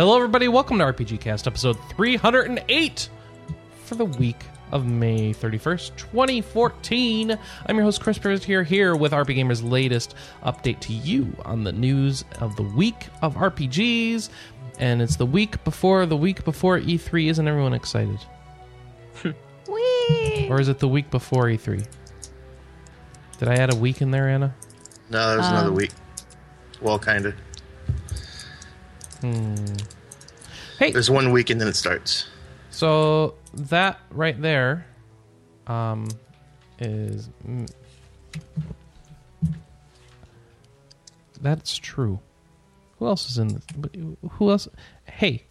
Hello, everybody. Welcome to RPGCast, episode 308 for the week of May 31st, 2014. I'm your host, Chris Perez here, here with RPGamer's latest update to you on the news of the week of RPGs. And it's the week before the week before E3. Isn't everyone excited? Whee! Or is it the week before E3? Did I add a week in there, Anna? No, there's Um, another week. Well, kind of. Hey, There's one week and then it starts. So that right there, um, is mm, that's true. Who else is in this? Who else? Hey,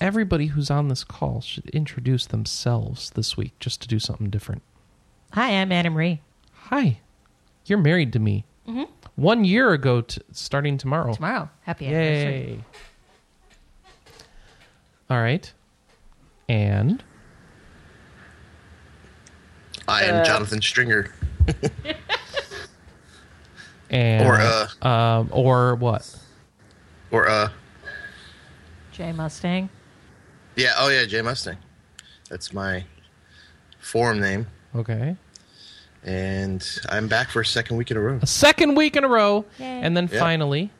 everybody who's on this call should introduce themselves this week, just to do something different. Hi, I'm Anna Marie. Hi, you're married to me. One year ago, t- starting tomorrow. Tomorrow. Happy anniversary. Yay! All right, and I am Jonathan Stringer. and Or, uh, um, or what? Or, uh, Jay Mustang. yeah, oh yeah, Jay Mustang. That's my forum name. Okay. And I'm back for a second week in a row. A second week in a row. Yay. And then Yeah. finally,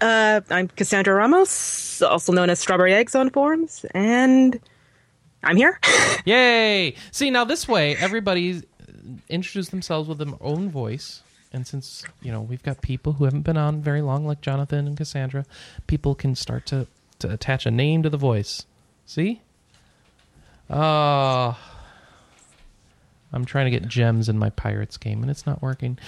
Uh, I'm Cassandra Ramos, also known as Strawberry Eggs on forums, and I'm here. yay! See, now this way, everybody introduce themselves with their own voice. And since, you know, we've got people who haven't been on very long, like Jonathan and Cassandra, people can start to, to attach a name to the voice. See? Oh. I'm trying to get gems in my Pirates game, and it's not working.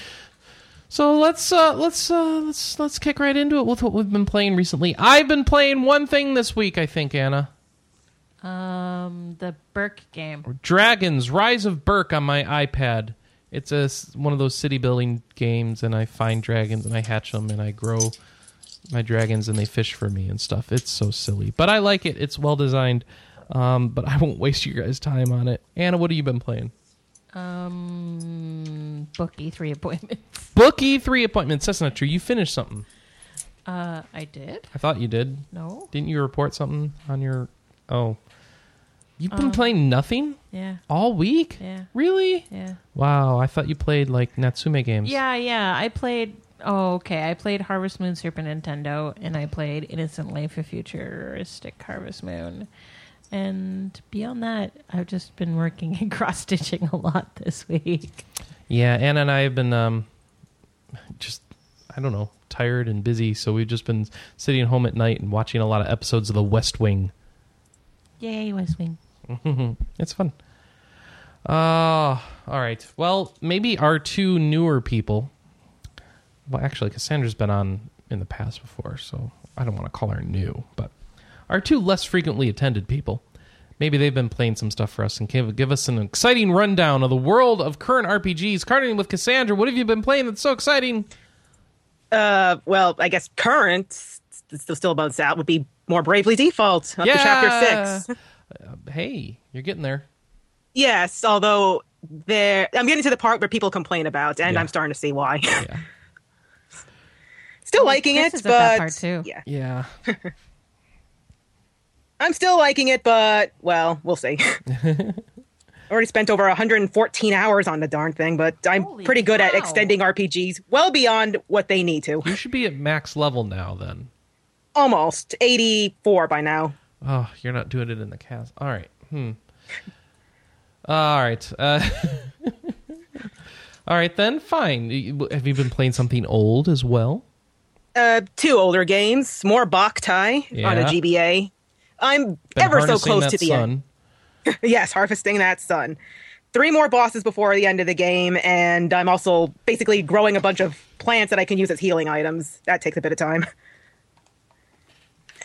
So let's uh, let's uh, let's let's kick right into it with what we've been playing recently. I've been playing one thing this week, I think, Anna. Um, the Berk game. Dragons: Rise of Berk on my iPad. It's a one of those city building games, and I find dragons and I hatch them and I grow my dragons and they fish for me and stuff. It's so silly, but I like it. It's well designed. Um, but I won't waste you guys' time on it. Anna, what have you been playing? Um, bookie three appointments. Bookie three appointments. That's not true. You finished something. Uh, I did. I thought you did. No. Didn't you report something on your? Oh, you've been Um, playing nothing Yeah. all week. Yeah. Really? Yeah. Wow. I thought you played like Natsume games. Yeah. Yeah. I played. Oh, okay. I played Harvest Moon Super Nintendo, and I played Innocent Life of Futuristic Harvest Moon. And beyond that, I've just been working and cross stitching a lot this week. Yeah, Anna and I have been um, just I don't know, tired and busy, so we've just been sitting home at night and watching a lot of episodes of The West Wing. Yay, West Wing. It's fun. Uh, all right. Well, maybe our two newer people. Well, actually, Cassandra's been on in the past before, so I don't want to call her new, but our two less frequently attended people. Maybe they've been playing some stuff for us and give, give us an exciting rundown of the world of current RPGs. Starting with Cassandra, what have you been playing that's so exciting? Uh, well, I guess current, it's still still about out, would be more Bravely Default up to chapter six. Hey, you're getting there. Yes, although there, I'm getting to the part where people complain about, and Yeah. I'm starting to see why. Yeah. still liking Chris it, is at that but part, too. yeah, Yeah. I'm still liking it, but well, we'll see. Already spent over 114 hours on the darn thing, but I'm Holy pretty good at extending RPGs well beyond what they need to. You should be at max level now then. Almost 84 by now. Oh, you're not doing it in the cast. All right. Hmm. All right. Uh, all right then. Fine. Have you been playing something old as well? Uh, two older games, more Boktai on a GBA. I'm Been ever so close to the sun. end. yes, harvesting that sun. Three more bosses before the end of the game, and I'm also basically growing a bunch of plants that I can use as healing items. That takes a bit of time.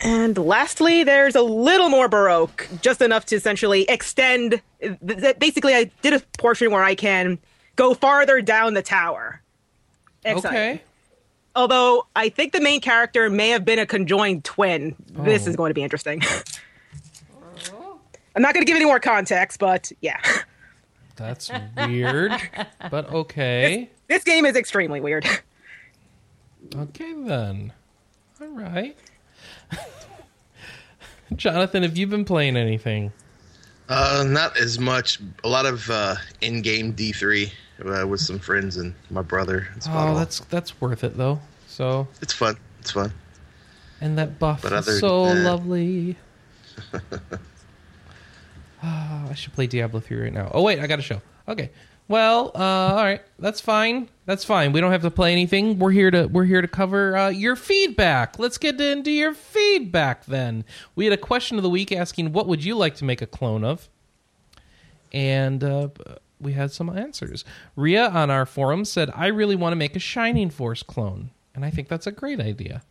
And lastly, there's a little more Baroque, just enough to essentially extend. Basically, I did a portion where I can go farther down the tower. Okay. Although I think the main character may have been a conjoined twin. This Oh. is going to be interesting. I'm not going to give any more context, but yeah. That's weird, but okay. This game is extremely weird. Okay then. All right. Jonathan, have you been playing anything? Uh, not as much. A lot of uh, in-game D3 uh, with some friends and my brother. About Oh, all. that's that's worth it though. So, it's fun. It's fun. and that buff But is so lovely. Ah, I should play Diablo 3 right now. Oh wait, I got a show. Okay. Well, uh, all right, that's fine. That's fine. We don't have to play anything. We're here to we're here to cover uh, your feedback. Let's get into your feedback then. We had a question of the week asking what would you like to make a clone of, and uh, we had some answers. Ria on our forum said, "I really want to make a Shining Force clone," and I think that's a great idea.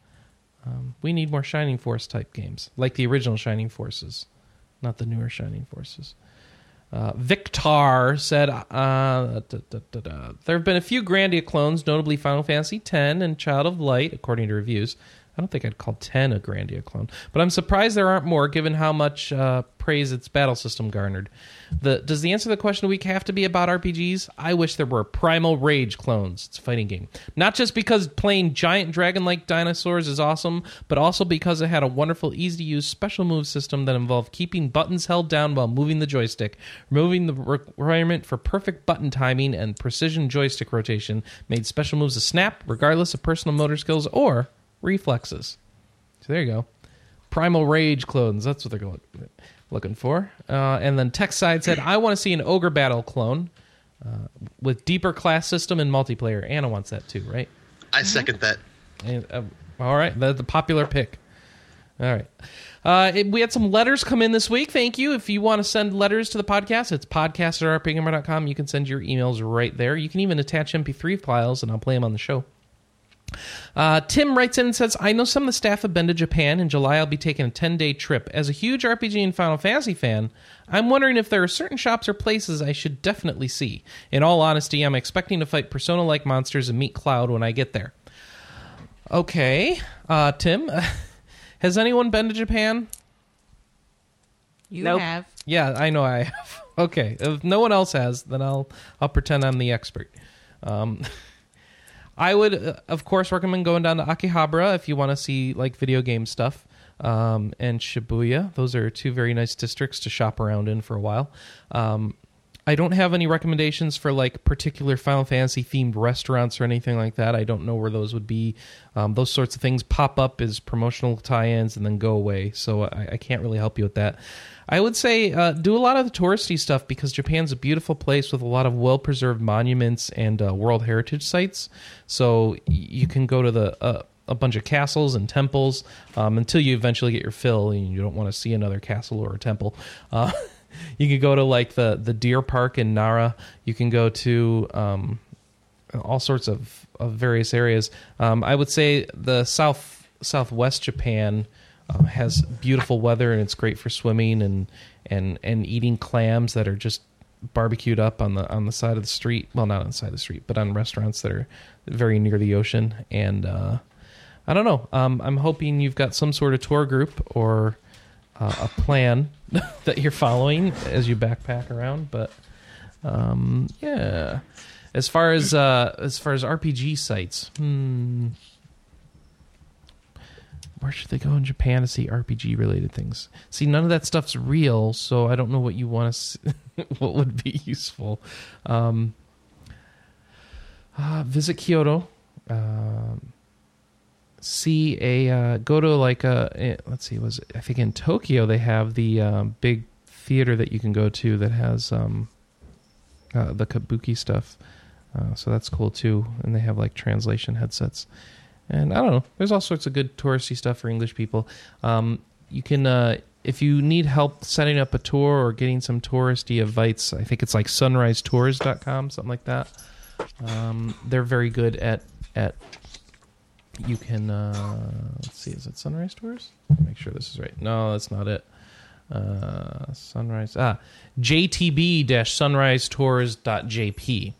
Um, we need more Shining Force type games, like the original Shining Forces, not the newer Shining Forces. Uh, Victar said, uh, da, da, da. There have been a few Grandia clones, notably Final Fantasy X and Child of Light, according to reviews. I don't think I'd call 10 a Grandia clone, but I'm surprised there aren't more given how much uh, praise its battle system garnered. The, does the answer to the question of the week have to be about RPGs? I wish there were Primal Rage clones. It's a fighting game. Not just because playing giant dragon like dinosaurs is awesome, but also because it had a wonderful, easy to use special move system that involved keeping buttons held down while moving the joystick, removing the requirement for perfect button timing and precision joystick rotation, made special moves a snap, regardless of personal motor skills or reflexes. So there you go. Primal Rage clones. That's what they're look, looking for. Uh, and then Tech Side said, I want to see an Ogre Battle clone uh, with deeper class system and multiplayer. Anna wants that too, right? I second that. And, uh, all right, that's the popular pick. All right. Uh, it- we had some letters come in this week. Thank you. If you want to send letters to the podcast, it's podcast at rpgamer.com. You can send your emails right there. You can even attach MP3 files, and I'll play them on the show. Uh, Tim writes in and says, I know some of the staff have been to Japan. In July, I'll be taking a 10 day trip. As a huge RPG and Final Fantasy fan, I'm wondering if there are certain shops or places I should definitely see. In all honesty, I'm expecting to fight Persona like monsters and meet Cloud when I get there. Okay. Uh, Tim, has anyone been to Japan? You Nope. have. Yeah, I know I have. Okay, if no one else has, then I'll I'll pretend I'm the expert. Um, I would, uh, of course, recommend going down to Akihabara if you want to see like video game stuff, um, and Shibuya. Those are two very nice districts to shop around in for a while. Um, I don't have any recommendations for like particular Final Fantasy themed restaurants or anything like that. I don't know where those would be. Um, those sorts of things pop up as promotional tie-ins and then go away, so I, I can't really help you with that. I would say uh, do a lot of the touristy stuff because Japan's a beautiful place with a lot of well-preserved monuments and uh, World Heritage sites. So you can go to the uh, a bunch of castles and temples um, until you eventually get your fill and you don't want to see another castle or a temple. Uh, you can go to like the the deer park in Nara. You can go to um, all sorts of, of various areas. Um, I would say the south southwest Japan uh, has beautiful weather and it's great for swimming and and and eating clams that are just barbecued up on the on the side of the street. Well, not on the side of the street, but on restaurants that are very near the ocean. And uh, I don't know. Um, I'm hoping you've got some sort of tour group or uh, a plan that you're following as you backpack around. But um, yeah, as far as uh, as far as RPG sites, hmm, where should they go in Japan to see RPG related things? See, none of that stuff's real, so I don't know what you want to. See, what would be useful? Um, uh, visit Kyoto. Um, see a uh, go to like a eh, let's see was it, I think in Tokyo they have the um, big theater that you can go to that has um, uh, the kabuki stuff. Uh, so that's cool too, and they have like translation headsets. And I don't know. There's all sorts of good touristy stuff for English people. Um, you can, uh, if you need help setting up a tour or getting some touristy invites, I think it's like sunrisetours.com, something like that. Um, they're very good at at. You can uh, let's see, is it Sunrise Tours? Make sure this is right. No, that's not it. Uh, sunrise ah jtb-sunrisetours.jp.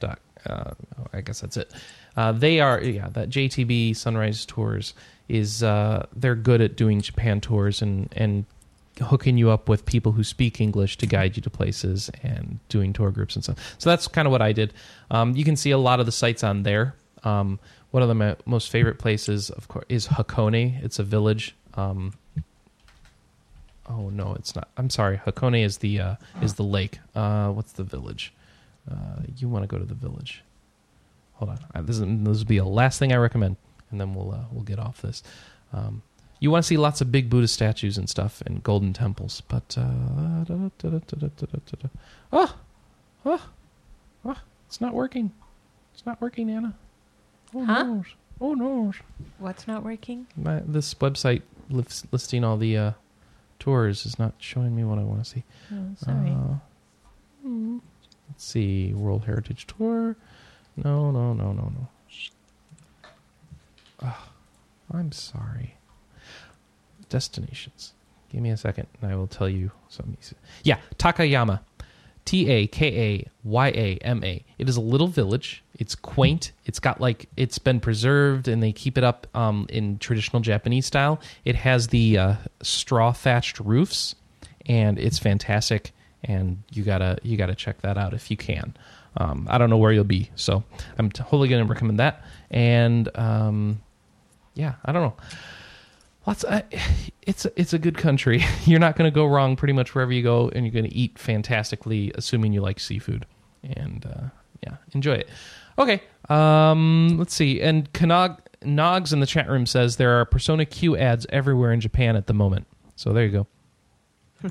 Dot, uh, oh, I guess that's it. Uh, they are yeah that JTB Sunrise Tours is uh, they're good at doing Japan tours and and hooking you up with people who speak English to guide you to places and doing tour groups and stuff. So that's kind of what I did. Um, you can see a lot of the sites on there. Um, one of the most favorite places, of course, is Hakone. It's a village. Um, oh no, it's not. I'm sorry. Hakone is the uh, is the lake. Uh, what's the village? Uh, you want to go to the village? Hold on. Uh, This is this will be the last thing I recommend, and then we'll uh, we'll get off this. Um, you want to see lots of big Buddha statues and stuff and golden temples, but oh, oh, oh, it's not working. It's not working, Anna. Oh Huh? no! Oh no! What's not working? My, this website listing all the uh, tours is not showing me what I want to see. Oh, sorry. Uh, let's see, World Heritage Tour. No, no, no, no, no. Ah, I'm sorry. Destinations. Give me a second, and I will tell you something. Yeah, Takayama. T A K A Y A M A. It is a little village. It's quaint. It's got like it's been preserved, and they keep it up um, in traditional Japanese style. It has the uh, straw thatched roofs, and it's fantastic. And you gotta you gotta check that out if you can. Um, I don't know where you'll be, so I'm totally gonna recommend that. And um, yeah, I don't know. Lots. Uh, it's it's a good country. You're not going to go wrong pretty much wherever you go, and you're going to eat fantastically, assuming you like seafood. And uh, yeah, enjoy it. Okay. Um, let's see. And Kanog Nogs in the chat room says there are Persona Q ads everywhere in Japan at the moment. So there you go.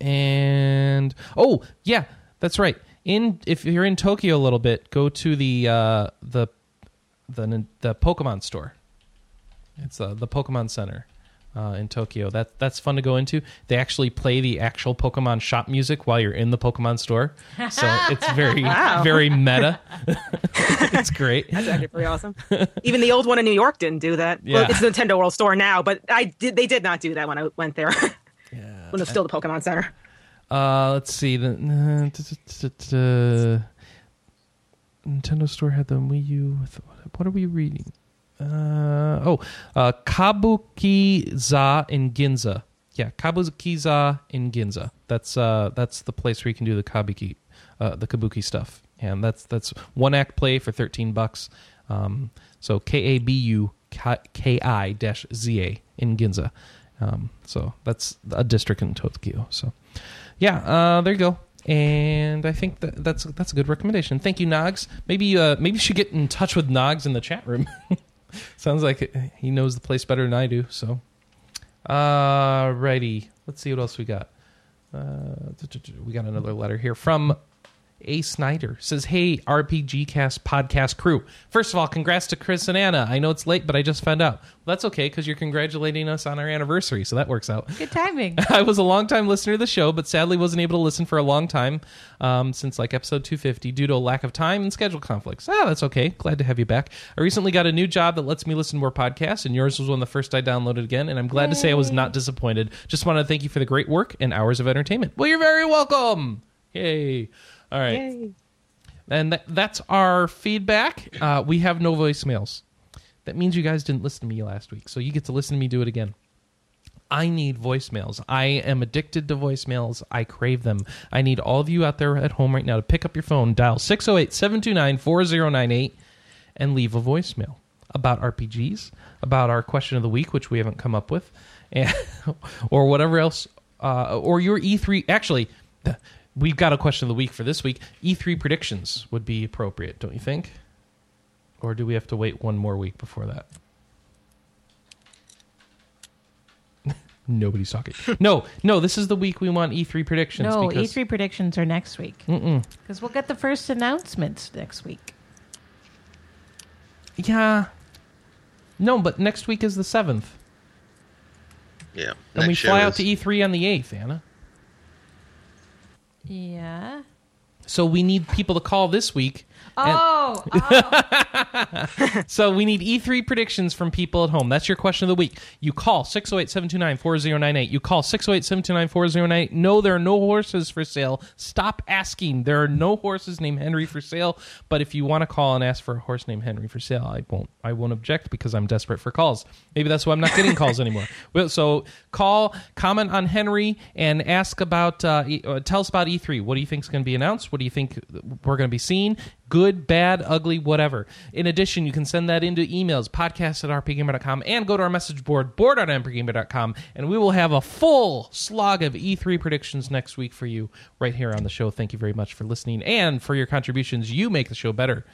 and oh yeah, that's right. In if you're in Tokyo a little bit, go to the uh, the the the Pokemon store. It's uh, the Pokemon Center uh, in Tokyo. That that's fun to go into. They actually play the actual Pokemon shop music while you're in the Pokemon store, so it's very Wow. very meta. it's great. That's actually pretty awesome. Even the old one in New York didn't do that. Yeah. Well, it's the Nintendo World Store now, but I did. They did not do that when I went there. Yeah. when it was still the Pokemon Center. Uh, let's see. The uh, Nintendo Store had the Wii U. With, what are we reading? Uh, oh, uh, Kabukiza in Ginza. Yeah, Kabukiza in Ginza. That's uh, that's the place where you can do the kabuki, uh, the kabuki stuff, and that's that's one act play for thirteen bucks. Um, so K A B U K I dash Z A in Ginza. Um, so that's a district in Tokyo. So yeah, uh, there you go. And I think that that's that's a good recommendation. Thank you, Nogs. Maybe uh, maybe you should get in touch with Nogs in the chat room. Sounds like he knows the place better than I do. So, uh, righty. Let's see what else we got. Uh, we got another letter here from A. Snyder. Says, "Hey, RPGCast podcast crew. First of all, congrats to Chris and Anna. I know it's late, but I just found out. Well, that's okay because you're congratulating us on our anniversary, so that works out. Good timing. I was a long time listener to the show, but sadly wasn't able to listen for a long time um, since like episode 250 due to a lack of time and schedule conflicts. Ah, that's okay. Glad to have you back. I recently got a new job that lets me listen to more podcasts, and yours was one of the first I downloaded again, and I'm glad to say I was not disappointed. Just wanted to thank you for the great work and hours of entertainment. Well, you're very welcome. Yay. All right. Yay. And that, that's our feedback. Uh, we have no voicemails. That means you guys didn't listen to me last week, so you get to listen to me do it again. I need voicemails. I am addicted to voicemails. I crave them. I need all of you out there at home right now to pick up your phone, dial 608 729 4098, and leave a voicemail about RPGs, about our question of the week, which we haven't come up with, and, or whatever else, uh, or your E3. Actually, we've got a question of the week for this week. E3 predictions would be appropriate, don't you think? Or do we have to wait one more week before that? Nobody's talking. No, no, this is the week we want E3 predictions. no, because, E3 predictions are next week. Because we'll get the first announcements next week. Yeah. No, but next week is the 7th. Yeah. And we next show fly out is- to E3 on the 8th, Anna. Yeah. So we need people to call this week. Oh, oh. So we need E3 predictions from people at home. That's your question of the week. You call 608-729-4098. You call 608-729-4098. No, there are no horses for sale. Stop asking. There are no horses named Henry for sale. But if you want to call and ask for a horse named Henry for sale, I won't I won't object because I'm desperate for calls. Maybe that's why I'm not getting calls anymore. Well, so call, comment on Henry, and ask about uh, e- uh, tell us about E3. What do you think is going to be announced? What do you think we're going to be seeing? Good, bad, ugly, whatever. In addition, you can send that into emails, podcast at rpgamer.com, and go to our message board, board.rpgamer.com, and we will have a full slog of E3 predictions next week for you right here on the show. Thank you very much for listening and for your contributions. You make the show better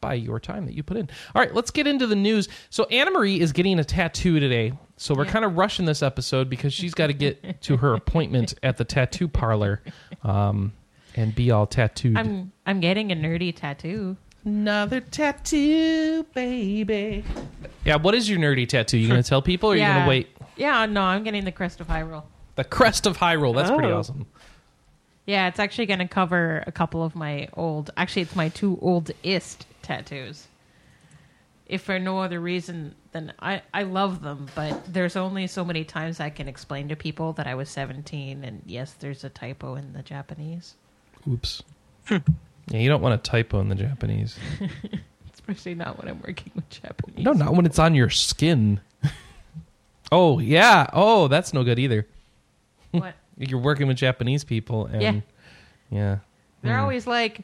by your time that you put in. All right, let's get into the news. So Anna Marie is getting a tattoo today. So we're kind of rushing this episode because she's got to get to her appointment at the tattoo parlor um, and be all tattooed. I'm I'm getting a nerdy tattoo. Another tattoo, baby. Yeah, what is your nerdy tattoo? You going to tell people or are you going to wait? Yeah, no, I'm getting the crest of Hyrule. The crest of Hyrule. That's pretty Oh. awesome. Yeah, it's actually going to cover a couple of my old. Actually, it's my two oldest tattoos. If for no other reason than I, I love them, but there's only so many times I can explain to people that I was 17, and yes, there's a typo in the Japanese. Oops. Hmm. yeah, you don't want to typo in the Japanese. Especially not when I'm working with Japanese. No, not when it's on your skin. oh, yeah. Oh, that's no good either. What? You're working with Japanese people and Yeah. yeah. They're hmm. always like,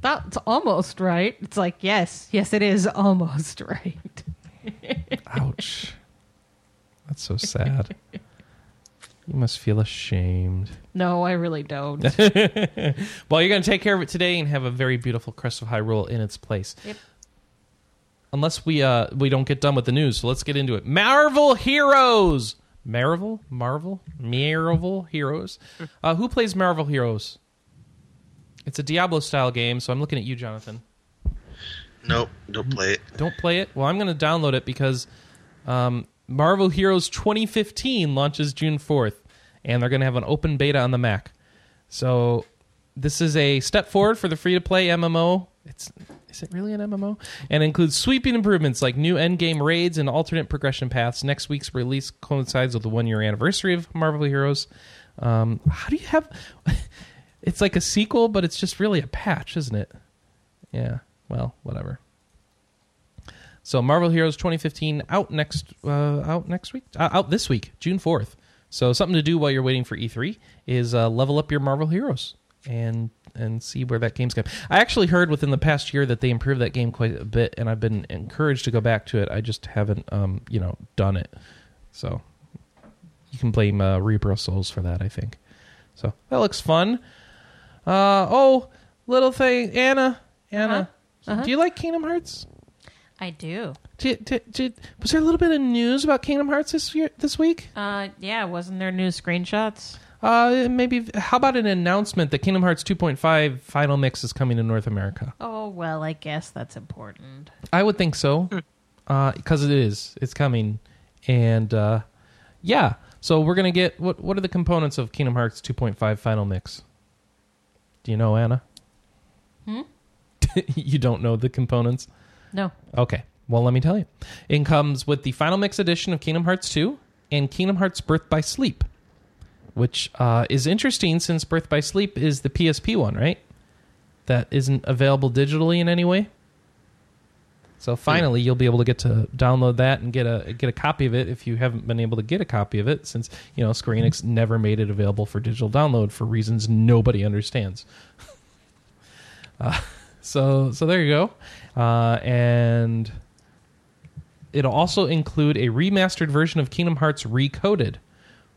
that's almost right. It's like, yes, yes, it is almost right. Ouch. That's so sad. You must feel ashamed. No, I really don't. Well, you're going to take care of it today and have a very beautiful Crest of Hyrule in its place. Yep. Unless we uh we don't get done with the news, so let's get into it. Marvel Heroes. Marvel, Marvel, Marvel Heroes. Uh, who plays Marvel Heroes? It's a Diablo style game, so I'm looking at you, Jonathan. Nope, don't play it. Don't play it. Well, I'm going to download it because um, Marvel Heroes 2015 launches June 4th, and they're going to have an open beta on the Mac. So this is a step forward for the free to play MMO. It's is it really an MMO? And includes sweeping improvements like new endgame raids and alternate progression paths. Next week's release coincides with the one year anniversary of Marvel Heroes. Um, how do you have? it's like a sequel, but it's just really a patch, isn't it? Yeah. Well, whatever. So Marvel Heroes 2015 out next uh, out next week uh, out this week June 4th. So something to do while you're waiting for E3 is uh, level up your Marvel Heroes and and see where that game's going. I actually heard within the past year that they improved that game quite a bit, and I've been encouraged to go back to it. I just haven't um, you know done it. So you can blame uh, Reaper of Souls for that. I think. So that looks fun. Uh, oh, little thing, Anna. Anna, Uh-huh. Uh-huh. do you like Kingdom Hearts? I do. Did, did, did, was there a little bit of news about Kingdom Hearts this year, this week? Uh, yeah, wasn't there new screenshots? Uh, maybe. How about an announcement that Kingdom Hearts 2.5 Final Mix is coming to North America? Oh well, I guess that's important. I would think so, because it is. It's coming, and uh, yeah. So we're gonna get what? What are the components of Kingdom Hearts 2.5 Final Mix? Do you know, Anna? Hmm? you don't know the components. No. Okay. Well, let me tell you. It comes with the Final Mix edition of Kingdom Hearts 2 and Kingdom Hearts Birth by Sleep, which uh, is interesting since Birth by Sleep is the PSP one, right? That isn't available digitally in any way. So finally, you'll be able to get to download that and get a get a copy of it if you haven't been able to get a copy of it since you know Square Enix never made it available for digital download for reasons nobody understands. uh, so so there you go, uh, and it'll also include a remastered version of Kingdom Hearts Recoded,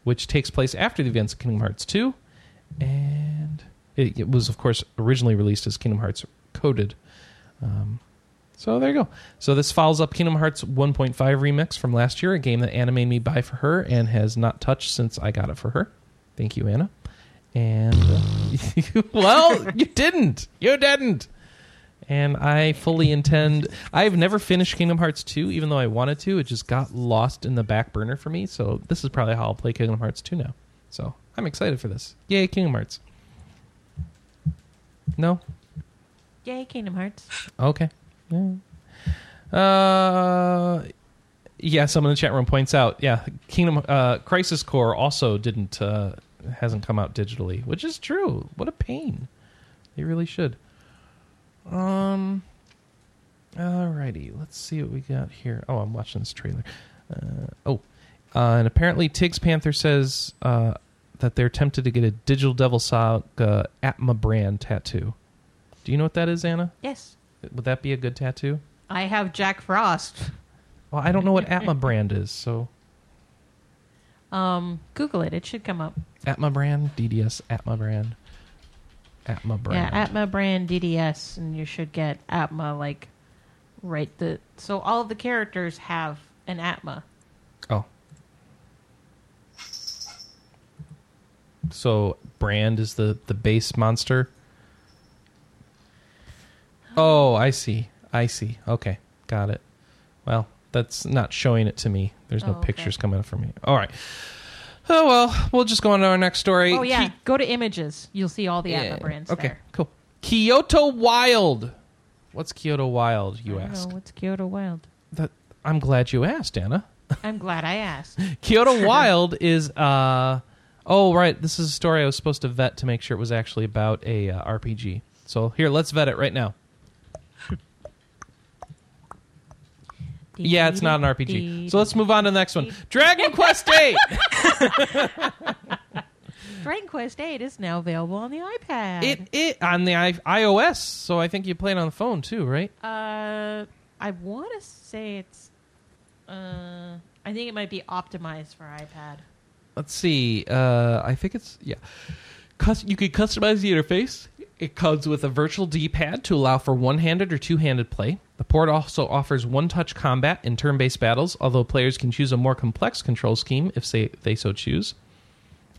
which takes place after the events of Kingdom Hearts 2. And it, it was, of course, originally released as Kingdom Hearts Coded. Um, so there you go. So this follows up Kingdom Hearts 1.5 remix from last year, a game that Anna made me buy for her and has not touched since I got it for her. Thank you, Anna. And uh, well, you didn't. You didn't and I fully intend. I've never finished Kingdom Hearts 2, even though I wanted to. It just got lost in the back burner for me. So this is probably how I'll play Kingdom Hearts 2 now. So I'm excited for this. Yay, Kingdom Hearts. No? Yay, Kingdom Hearts. Okay. Yeah. Uh, yeah. Someone in the chat room points out. Yeah, Kingdom uh, Crisis Core also didn't uh, hasn't come out digitally, which is true. What a pain. They really should. Um. Alrighty, let's see what we got here. Oh, I'm watching this trailer. Uh, oh, uh, and apparently Tiggs Panther says uh, that they're tempted to get a Digital Devil Saga Atma brand tattoo. Do you know what that is, Anna? Yes. Would that be a good tattoo? I have Jack Frost. Well, I don't know what Atma brand is, so Um, Google it. It should come up. Atma brand, DDS Atma brand, Atma brand. Yeah, Atma brand DDS, and you should get Atma like right the. So all of the characters have an Atma. Oh. So brand is the the base monster. Um, oh, I see. I see. Okay, got it. Well, that's not showing it to me. There's no Oh, okay. pictures coming up for me. All right. Oh well, we'll just go on to our next story. Oh yeah, Ki- go to images. You'll see all the Atma brands Okay, there. cool. Kyoto Wild. What's Kyoto Wild? You ask. know what's Kyoto Wild. That, I'm glad you asked, Anna. I'm glad I asked. Kyoto Wild is uh oh right, this is a story I was supposed to vet to make sure it was actually about a uh, RPG. So here, let's vet it right now. Yeah, it's not an RPG. So let's move on to the next one. Dragon Quest 8. Dragon Quest Eight is now available on the iPad. it it on the I- iOS, so I think you play it on the phone too, right? Uh, I want to say it's. Uh, I think it might be optimized for iPad. Let's see. Uh, I think it's yeah. Cus- you could customize the interface. It comes with a virtual D-pad to allow for one-handed or two-handed play. The port also offers one-touch combat in turn-based battles, although players can choose a more complex control scheme if they, they so choose.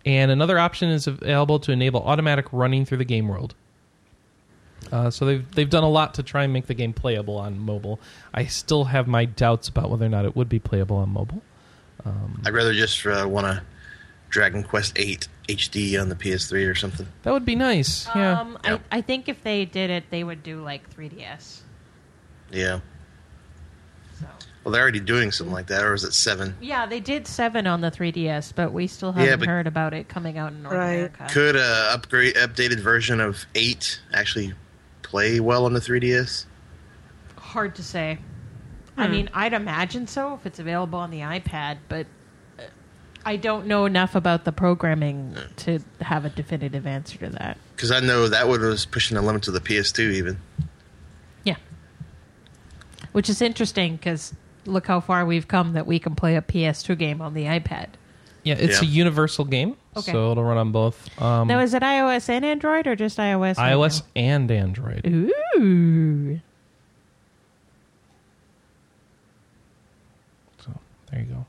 And another option is available to enable automatic running through the game world. Uh, so they've they've done a lot to try and make the game playable on mobile. I still have my doubts about whether or not it would be playable on mobile. I'd rather just uh, want a Dragon Quest 8 HD on the PS3 or something. That would be nice. Yeah. Um, Yep. I, I think if they did it, they would do like 3DS. Yeah. So Well, they're already doing something like that, or is it 7? yeah, they did seven on the 3DS, but we still haven't but- heard about it coming out in North Right. America. Could a upgrade updated version of 8 actually play well on the 3DS? Hard to say. I mean, I'd imagine so if it's available on the iPad, but uh, I don't know enough about the programming to have a definitive answer to that. Because I know that one was pushing the limits of the PS2 even. Yeah. Which is interesting because look how far we've come that we can play a PS2 game on the iPad. Yeah, it's Yeah. a universal game, Okay. so it'll run on both um, now, is it iOS and Android or just iOS? right iOS and Android. Ooh. So there you go.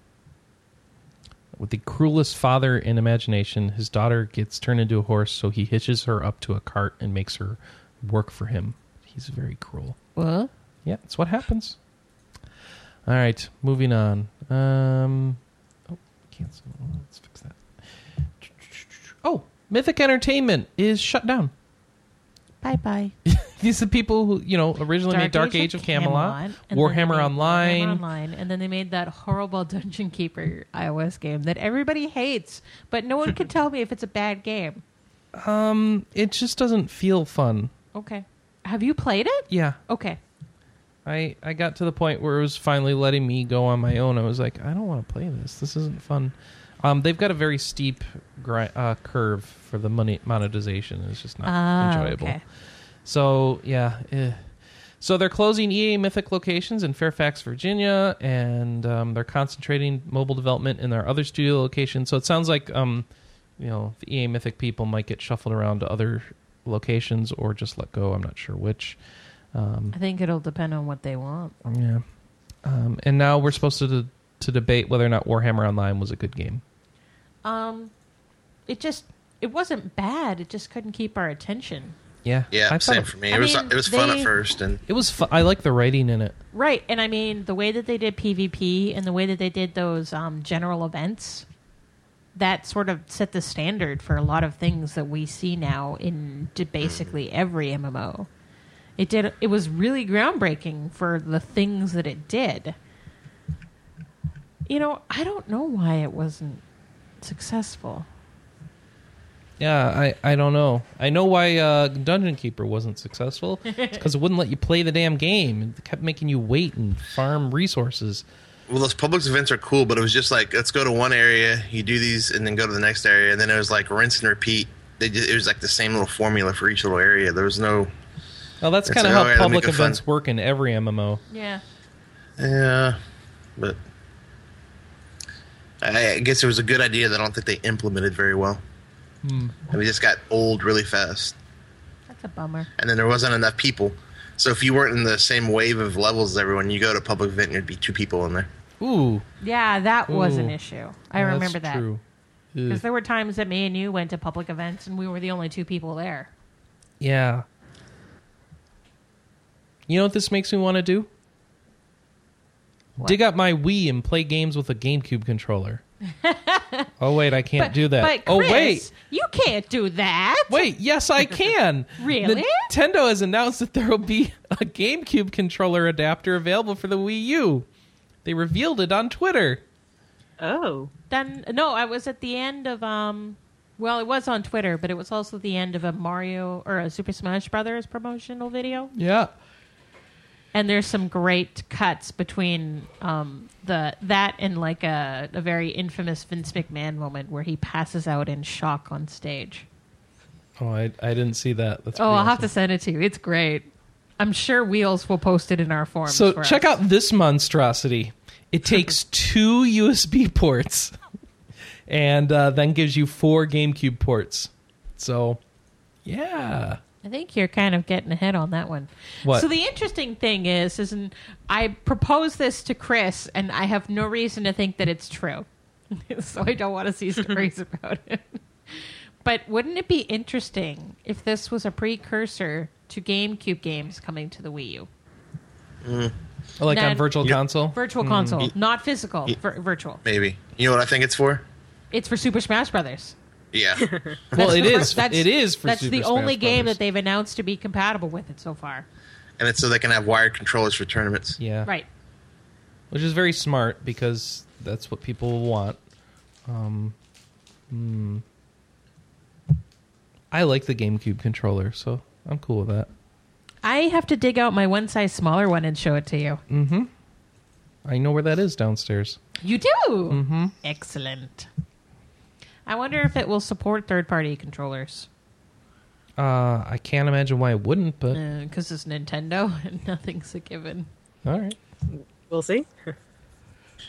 With the cruelest father in imagination, his daughter gets turned into a horse, so he hitches her up to a cart and makes her work for him. He's very cruel. What? Yeah, that's what happens. All right, moving on. Um, oh, cancel. Let's fix that. Oh, Mythic Entertainment is shut down. Bye bye. These are the people who, you know, originally made Dark Age of Camelot, they Warhammer Online. Warhammer Online, and then they made that horrible Dungeon Keeper iOS game that everybody hates, but no one can tell me if it's a bad game. Um, it just doesn't feel fun. Okay. Have you played it? Yeah, Okay. I I got to the point where it was finally letting me go on my own. I was like, I don't want to play this. This isn't fun. Um, they've got a very steep gri- uh, curve for the money monetization. It's just not Ah, enjoyable. okay. So yeah, eh. so they're closing EA Mythic locations in Fairfax, Virginia, and um, they're concentrating mobile development in their other studio locations. So it sounds like um, you know the EA Mythic people might get shuffled around to other locations or just let go. I'm not sure which. Um, I think it'll depend on what they want. yeah, um, and now we're supposed to to debate whether or not Warhammer Online was a good game. Um, it just it wasn't bad. It just couldn't keep our attention. Yeah, Yeah, I thought same it- for me. I It was mean, it was fun they- at first, and It was. Fu- I like the writing in it. Right, and I mean the way that they did PvP and the way that they did those um, general events, that sort of set the standard for a lot of things that we see now in basically every MMO. It did. It was really groundbreaking for the things that it did. You know, I don't know why it wasn't successful. Yeah, I, I don't know. I know why uh, Dungeon Keeper wasn't successful. It's because it wouldn't let you play the damn game. It kept making you wait and farm resources. well, those public events are cool, but it was just like let's go to one area, you do these, and then go to the next area, and then it was like rinse and repeat. They just, it was like the same little formula for each little area. There was no Well, that's kind of how all right, let me public make it fun. events work in every MMO. Yeah. Yeah, but I, I guess it was a good idea that I don't think they implemented very well. Hmm. And we just got old really fast, That's a bummer. and then there wasn't enough people. So if you weren't in the same wave of levels as everyone, you go to public event, and there'd be two people in there. Ooh, Yeah, that was an issue. I that's remember that. True. Because there were times that me and you went to public events and we were the only two people there. Yeah. You know what this makes me want to do? What? Dig up my Wii and play games with a GameCube controller. oh wait, I can't But, do that. But oh wait, you can't do that. wait, yes I can. Really? Nintendo has announced that there will be a GameCube controller adapter available for the Wii U. They revealed it on Twitter. Oh. Then no, I was at the end of um. Well, it was on Twitter, but it was also the end of a Mario or a Super Smash Brothers promotional video. Yeah. And there's some great cuts between um, the that and like a, a very infamous Vince McMahon moment where he passes out in shock on stage. Oh, I, I didn't see that. That's Oh, I'll have to send it to you. It's great. I'm sure Wheels will post it in our forums. So check us. out this monstrosity. It takes two USB ports and uh, then gives you four GameCube ports. So, yeah. I think you're kind of getting ahead on that one. What? So the interesting thing is, is n- I proposed this to Chris, and I have no reason to think that it's true. so I don't want to see stories about it. But wouldn't it be interesting if this was a precursor to GameCube games coming to the Wii U? Mm. Like on Virtual Yep. Console. Virtual console, mm. not physical, vir- virtual. Maybe. You know what I think it's for? It's for Super Smash Brothers. Yeah. Well, it the is. fir- It is for that's Super the Smash only game Brothers. that they've announced to be compatible with it so far. and it's so they can have wired controllers for tournaments. Yeah. Right. Which is very smart because that's what people want. Um, hmm. I like the GameCube controller, so I'm cool with that. I have to dig out my one size smaller one and show it to you. Mm-hmm. I know where that is downstairs. You do? Mm-hmm. Excellent. I wonder if it will support third party controllers. Uh, I can't imagine why it wouldn't, but Because it's Nintendo and nothing's a given. all right. We'll see.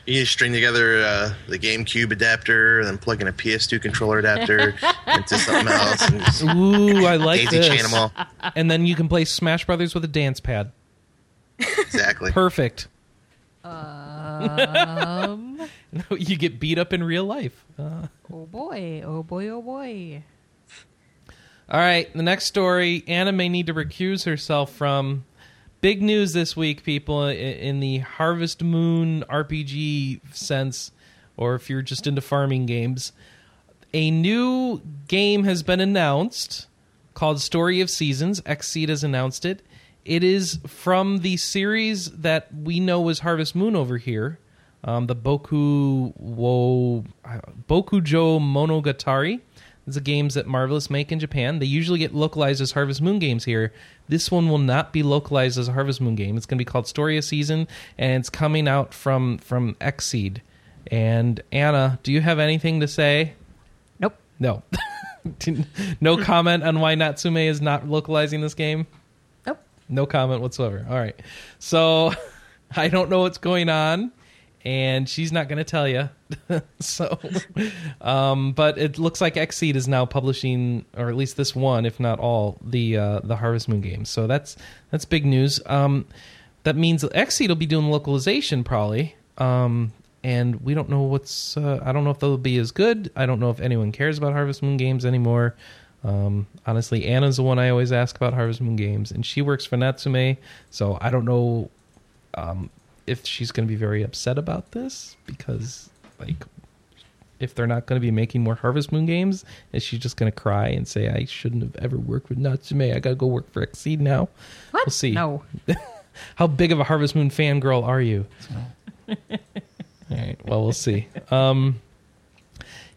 You just string together uh, the GameCube adapter, and then plug in a PS2 controller adapter into something else, and Ooh, I like daisy this. chain them all. And then you can play Smash Brothers with a dance pad. Exactly. Perfect. Um, you get beat up in real life. Uh, oh boy, oh boy, oh boy. all right, the next story Anna may need to recuse herself from. Big news this week, people, in the Harvest Moon RPG sense, or if you're just into farming games. A new game has been announced called Story of Seasons. Xseed has announced it. It is from the series that we know as Harvest Moon over here, um, the Boku wo Bokujo Monogatari. These are games that Marvelous make in Japan. They usually get localized as Harvest Moon games here. This one will not be localized as a Harvest Moon game. It's going to be called Story of Season, and it's coming out from from Xseed. And Anna, do you have anything to say? Nope. No. no comment on why Natsume is not localizing this game? No comment whatsoever. All right. So I don't know what's going on, and she's not going to tell you. so, um, but it looks like Xseed is now publishing, or at least this one, if not all, the uh, the Harvest Moon games. So that's that's big news. Um, that means Xseed will be doing localization probably. Um, and we don't know what's. Uh, I don't know if they'll be as good. I don't know if anyone cares about Harvest Moon games anymore. Um, honestly, Anna's the one I always ask about Harvest Moon games, and she works for Natsume, so I don't know um, if she's going to be very upset about this because, like, if they're not going to be making more Harvest Moon games, is she just going to cry and say, "I shouldn't have ever worked with Natsume. I got to go work for Xseed now"? What? We'll see. No. How big of a Harvest Moon fangirl are you? All right. Well, we'll see. Um,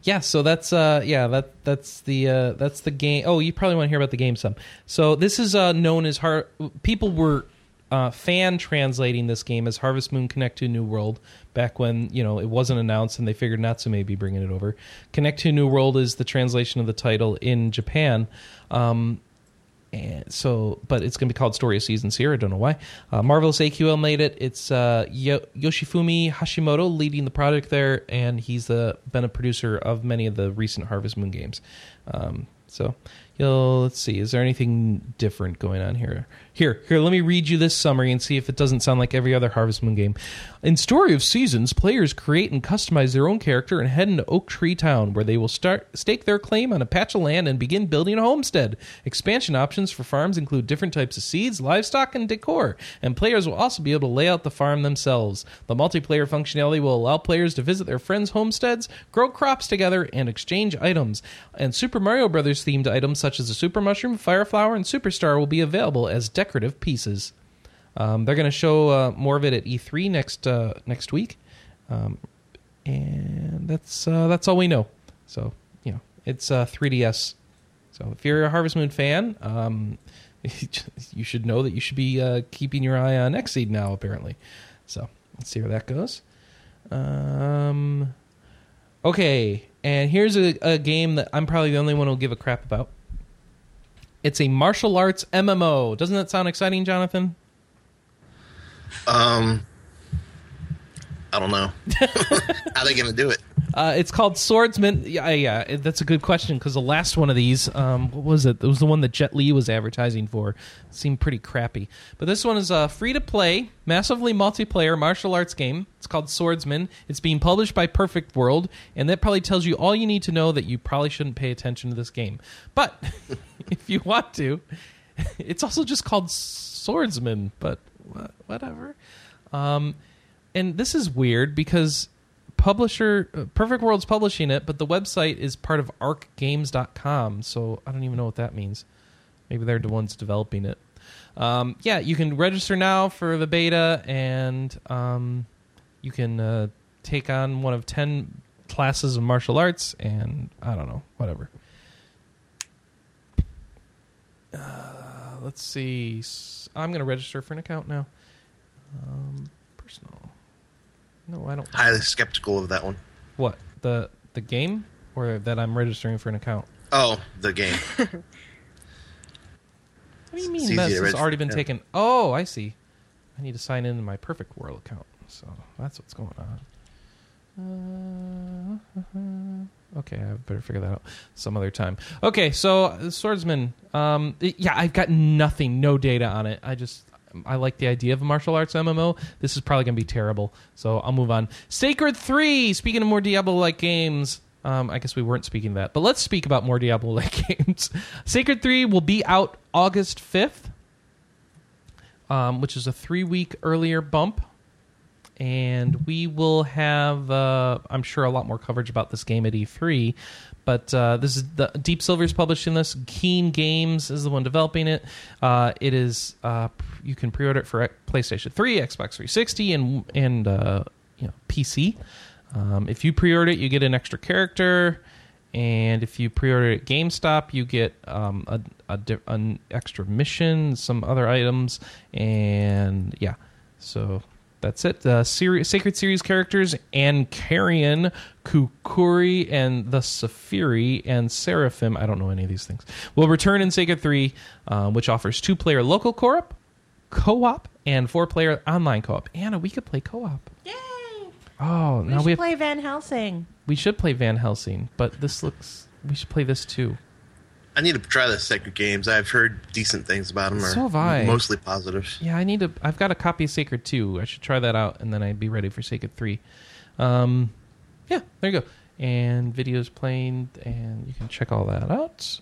yeah. So that's uh, yeah that that's the uh, that's the game. Oh, you probably want to hear about the game some. So this is uh, known as Har. People were uh, fan translating this game as Harvest Moon Connect to New World back when you know it wasn't announced and they figured Natsume may be bringing it over. Connect to New World is the translation of the title in Japan. Um, and so, but it's going to be called Story of Seasons here. I don't know why. Uh, Marvelous AQL made it. It's uh, Yo- Yoshifumi Hashimoto leading the project there, and he's the been a producer of many of the recent Harvest Moon games. Um, so, you'll let's see. Is there anything different going on here? Here, here. Let me read you this summary and see if it doesn't sound like every other Harvest Moon game. In Story of Seasons, players create and customize their own character and head into Oak Tree Town, where they will start stake their claim on a patch of land and begin building a homestead. Expansion options for farms include different types of seeds, livestock, and decor, and players will also be able to lay out the farm themselves. The multiplayer functionality will allow players to visit their friends' homesteads, grow crops together, and exchange items. And Super Mario Brothers themed items such as the Super Mushroom, Fire Flower, and Superstar will be available as decorative pieces. Um, they're going to show uh, more of it at E3 next uh, next week, um, and that's uh, that's all we know. So you know, it's uh, 3DS. So if you're a Harvest Moon fan, um, you should know that you should be uh, keeping your eye on Xseed now. Apparently, so let's see where that goes. Um, okay, and here's a, a game that I'm probably the only one who'll give a crap about. It's a martial arts MMO. Doesn't that sound exciting, Jonathan? Um, I don't know. How they gonna do it? Uh, it's called Swordsman. Yeah, yeah, that's a good question because the last one of these, um, what was it? It was the one that Jet Li was advertising for. It seemed pretty crappy. But this one is a free to play, massively multiplayer martial arts game. It's called Swordsman. It's being published by Perfect World, and that probably tells you all you need to know that you probably shouldn't pay attention to this game. But if you want to, it's also just called Swordsman. But whatever. Um, and this is weird because publisher uh, Perfect World's publishing it, but the website is part of arcgames.com, so I don't even know what that means. Maybe they're the ones developing it. Um, yeah, you can register now for the beta, and um, you can uh, take on one of 10 classes of martial arts, and I don't know, whatever. Uh, let's see. I'm going to register for an account now. Um, personal. No, I don't. Highly skeptical of that one. What the the game or that I'm registering for an account? Oh, the game. What do you mean easy this has already been yeah. taken? Oh, I see. I need to sign in to my Perfect World account, so that's what's going on. Uh, okay, I better figure that out some other time. Okay, so uh, Swordsman. Um, it- yeah, I've got nothing, no data on it. I just I like the idea of a martial arts MMO. This is probably going to be terrible, so I'll move on. Sacred Three. Speaking of more Diablo-like games, um, I guess we weren't speaking that, but let's speak about more Diablo-like games. Sacred Three will be out August fifth, um, which is a three-week earlier bump, and we will have, uh, I'm sure, a lot more coverage about this game at E3. But uh, this is the Deep Silver's publishing this. Keen Games is the one developing it. Uh, it is uh, you can pre-order it for PlayStation 3, Xbox 360, and and uh, you know PC. Um, if you pre-order it, you get an extra character, and if you pre-order it at GameStop, you get um, a, a an extra mission, some other items, and yeah. So that's it. The series, Sacred Series characters and Carrion, Khukuri, and the Safiri and Seraphim. I don't know any of these things. Will return in Sacred 3, uh, which offers two player local co op, co op, and four player online co op. Anna, we could play co op. Yay! Oh, We now should we have, play Van Helsing. we should play Van Helsing, but this looks. We should play this too. I need to try the Sacred Games. I've heard decent things about them. So have I. Mostly positive. Yeah, I need to. I've got a copy of Sacred 2. I should try that out, and then I'd be ready for Sacred 3. Um, yeah, there you go. And videos playing, and you can check all that out.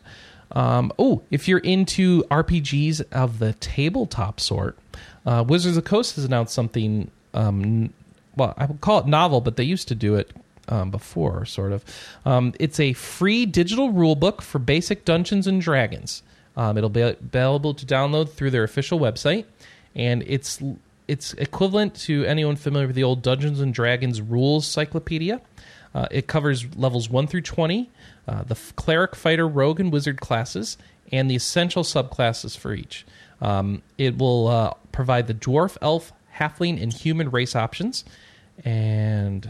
Um, oh, if you're into RPGs of the tabletop sort, uh, Wizards of the Coast has announced something. Um, well, I would call it novel, but they used to do it um, before, sort of. Um, it's a free digital rule book for basic Dungeons and Dragons. Um, it'll be available to download through their official website, and it's it's equivalent to anyone familiar with the old Dungeons and Dragons rules cyclopedia. Uh, it covers levels one through twenty, uh, the cleric, fighter, rogue, and wizard classes, and the essential subclasses for each. Um, it will uh, provide the dwarf, elf, halfling, and human race options, and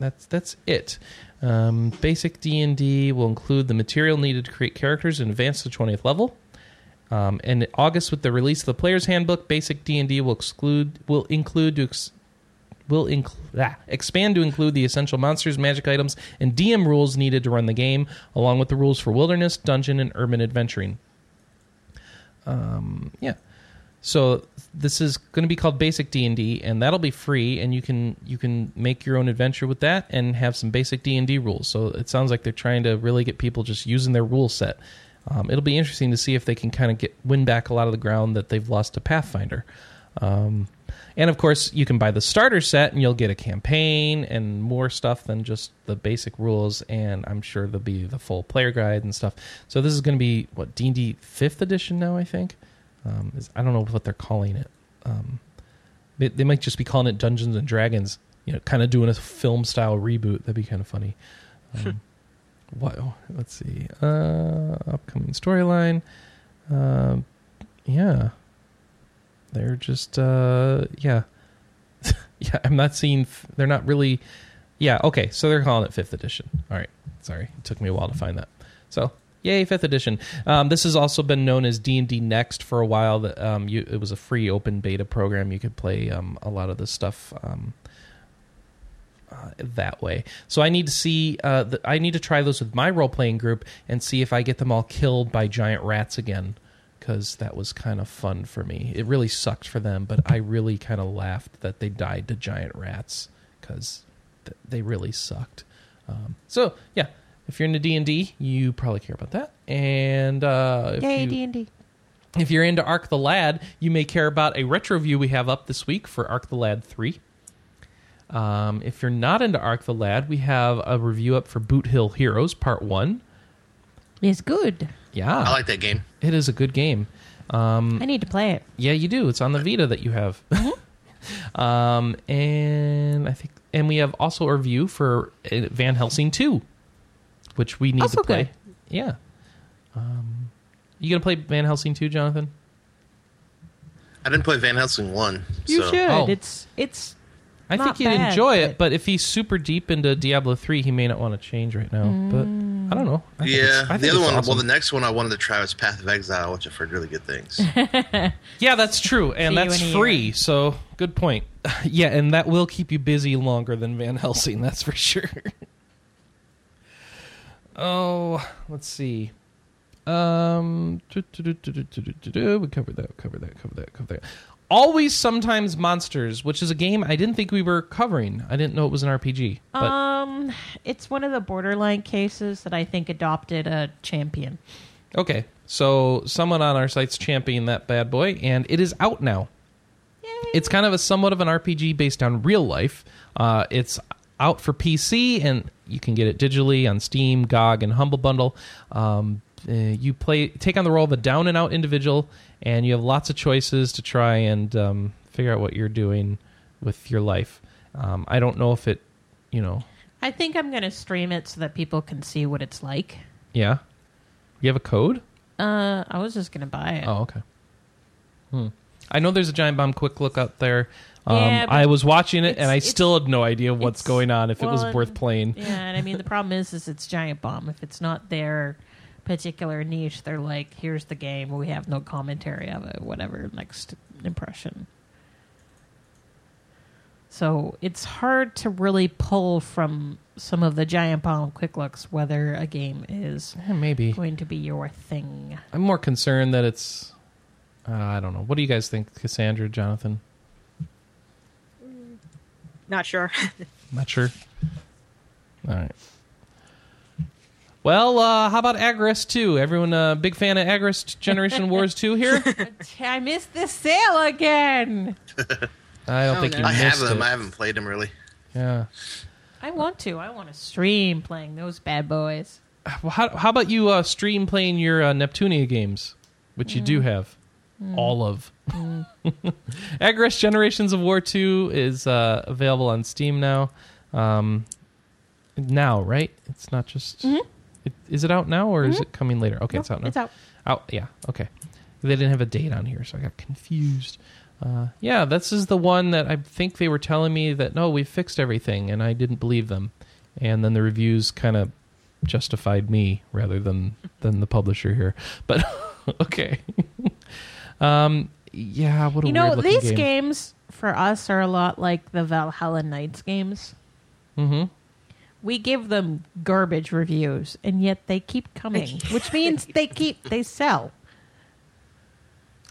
that's that's it. Um, basic D and D will include the material needed to create characters and advance to twentieth level. Um, in August, with the release of the Player's Handbook, Basic D and D will exclude will include to ex- will inc- ah, expand to include the essential monsters, magic items, and DM rules needed to run the game, along with the rules for wilderness, dungeon, and urban adventuring. Um, yeah. So this is going to be called Basic D and D, and that'll be free, and you can you can make your own adventure with that and have some basic D and D rules. So it sounds like they're trying to really get people just using their rule set. Um, it'll be interesting to see if they can kind of get win back a lot of the ground that they've lost to Pathfinder. Um, and of course, you can buy the starter set, and you'll get a campaign and more stuff than just the basic rules. And I'm sure there'll be the full player guide and stuff. So this is going to be what D and D fifth edition now, I think. Um, is, I don't know what they're calling it. Um, they, they might just be calling it Dungeons and Dragons. You know, kind of doing a film style reboot. That'd be kind of funny. Um, what? oh, let's see. Uh, upcoming storyline. Um, yeah, they're just uh, yeah, yeah. I'm not seeing. f- They're not really. Yeah. Okay. So they're calling it fifth edition. All right. Sorry, it took me a while to find that. So yay, fifth edition. Um, this has also been known as D and D Next for a while. Um, you, it was a free open beta program. You could play um, a lot of this stuff. Um, uh, that way. So I need to see. Uh, the, I need to try those with my role playing group and see if I get them all killed by giant rats again, because that was kind of fun for me. It really sucked for them, but I really kind of laughed that they died to giant rats because th- they really sucked. Um, so yeah, if you're into D and D, you probably care about that. And uh, if Yay, you- D and D. if you're into Arc the Lad, you may care about a retro view we have up this week for Arc the Lad 3. Um, if you're not into Arc the Lad, we have a review up for Boot Hill Heroes Part 1. It's good. Yeah, I like that game. it is a good game. Um, I need to play it. yeah, you do. It's on the Vita that you have. um, and I think, and we have also a review for uh, Van Helsing 2, which we need Also to play. good. Yeah. Um, you gonna play Van Helsing 2, Jonathan? I didn't play Van Helsing one. You so. should. Oh. It's it's. I Not think he'd bad, enjoy it, but- but if he's super deep into Diablo three, he may not want to change right now. But I don't know. I Yeah, it's- I think the other one. awesome. Well, the next one I wanted to try was Path of Exile, which I've heard really good things. yeah, that's true, and See that's free. year. So good point. yeah, and that will keep you busy longer than Van Helsing. That's for sure. Oh, let's see. Um, we covered that, cover that, cover that, cover that. Always, sometimes monsters, which is a game I didn't think we were covering. I didn't know it was an RPG. But. Um, it's one of the borderline cases that I think adopted a champion. Okay, so someone on our site's championing that bad boy, and it is out now. Yay. It's kind of a somewhat of an RPG based on real life. Uh, it's out for PC, and you can get it digitally on Steam, GOG, and Humble Bundle. Um, uh, you play take on the role of a down and out individual, and you have lots of choices to try and um, figure out what you're doing with your life. Um, I don't know if it, you know, I think I'm going to stream it so that people can see what it's like. yeah. You have a code? Uh, I was just going to buy it. Oh, okay. Hmm. I know there's a giant bomb quick look out there. Um, Yeah, I was watching it, and I still had no idea what's going on. If it was worth playing, Yeah, and I mean the problem is, is it's giant bomb. If it's not their particular niche, they're like, "Here's the game. We have no commentary of it. Whatever. Next impression." So it's hard to really pull from some of the giant bomb quick looks whether a game is Eh, maybe going to be your thing. I'm more concerned that it's. Uh, I don't know. What do you guys think, Cassandra, Jonathan? Not sure. Not sure. All right. Well, uh, how about Agarest 2? Everyone a big fan of Agarest Generation Wars 2 here? I missed the sale again. I don't Oh, think no. you I have missed them. it. I haven't played them really. Yeah. I want to. I want to stream playing those bad boys. Well, how, how about you uh, stream playing your uh, Neptunia games, which you Mm. do have all of. Agarest Generations of War 2 is uh, available on Steam now. Um, now, right? It's not just. It, is it out now or is it coming later? Okay, No, it's out now. It's out. Out, yeah, okay. They didn't have a date on here, so I got confused. Uh, yeah, this is the one that I think they were telling me that no, we fixed everything, and I didn't believe them. And then the reviews kind of justified me rather than than the publisher here. But okay. um. Yeah. What a You know, weird-looking these game. games for us are a lot like the Valhalla Knights games. Mm-hmm. We give them garbage reviews, and yet they keep coming, which means they keep they sell.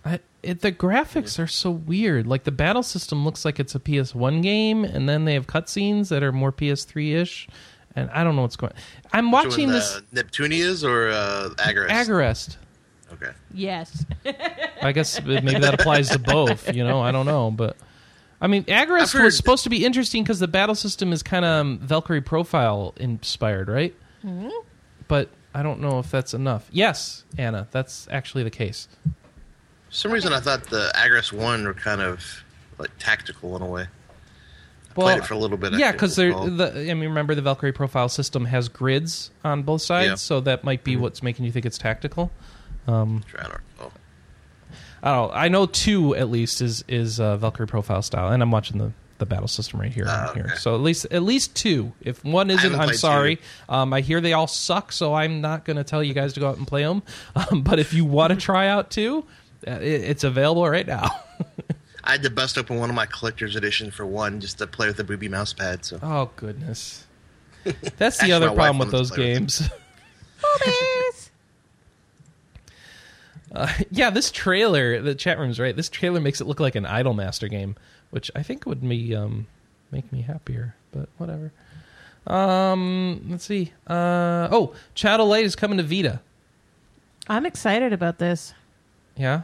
I, it, the graphics are so weird. Like the battle system looks like it's a PS1 game, and then they have cutscenes that are more PS3 ish. And I don't know what's going. on. I'm watching Doing, this uh, Neptunias or uh, Agarest? Agarest. Okay. Yes, I guess maybe that applies to both. You know, I don't know, but I mean, Agarest heard- was supposed to be interesting because the battle system is kind of um, Valkyrie profile inspired, right? Mm-hmm. But I don't know if that's enough. Yes, Anna, that's actually the case. For some reason, I thought the Agarest one were kind of like tactical in a way. I played it for a little bit. Yeah, because they're the. I mean, remember the Valkyrie profile system has grids on both sides, Yeah. so that might Mm-hmm. be what's making you think it's tactical. Um, Trying to recall. I don't. know. I know two at least is is uh, Valkyrie profile style, and I'm watching the, the battle system right here. Here. okay. So at least at least two. If one isn't, I'm sorry. Um, I hear they all suck, so I'm not going to tell you guys to go out and play them. Um, but if you want to try out two, uh, it, it's available right now. I had to bust open one of my collector's edition for one just to play with the booby mouse pad. So oh goodness, that's the Actually, other problem with those play with games. boobies. Uh, yeah, this trailer, the chat room's right. This trailer makes it look like an Idolmaster game, which I think would be um, make me happier. But whatever. Um, let's see. Uh, oh, Shadow Light is coming to Vita. I'm excited about this Yeah.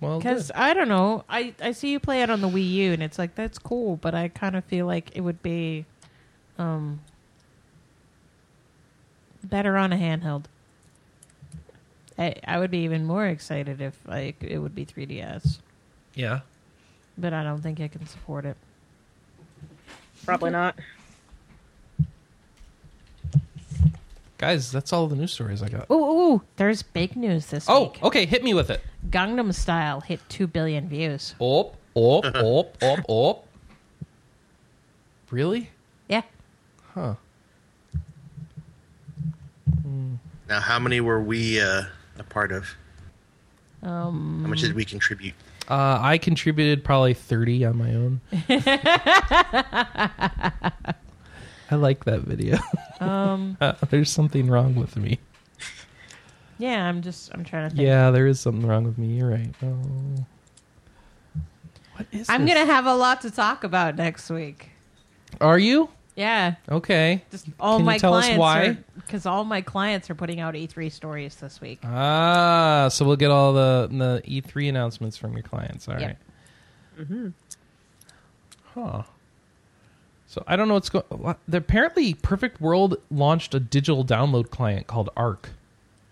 Well, because. I don't know. I I see you play it on the Wii U, and it's like that's cool, but I kind of feel like it would be, um, better on a handheld. I I would be even more excited if like it would be 3DS, yeah. but I don't think I can support it. Probably not. Guys, that's all the news stories I got. Ooh, ooh, ooh, there's big news this week. Oh, week. okay. Hit me with it. Gangnam Style hit two billion views. Op, op, op, op, op. Really? Yeah, Huh. now, how many were we uh, a part of? um, How much did we contribute? Uh, I contributed probably 30 on my own. I like that video. um, Uh, there's something wrong with me. yeah. I'm just I'm trying to think. Yeah, there is something wrong with me. You're right. Oh. What is I'm this? gonna have a lot to talk about next week. Are you? Yeah, Okay. just all Can you my tell us clients why? because all my clients are putting out E3 stories this week. Ah, so we'll get all the the E3 announcements from your clients. All right. Yep. Huh. So I don't know what's going. What, apparently, Perfect World launched a digital download client called ARC,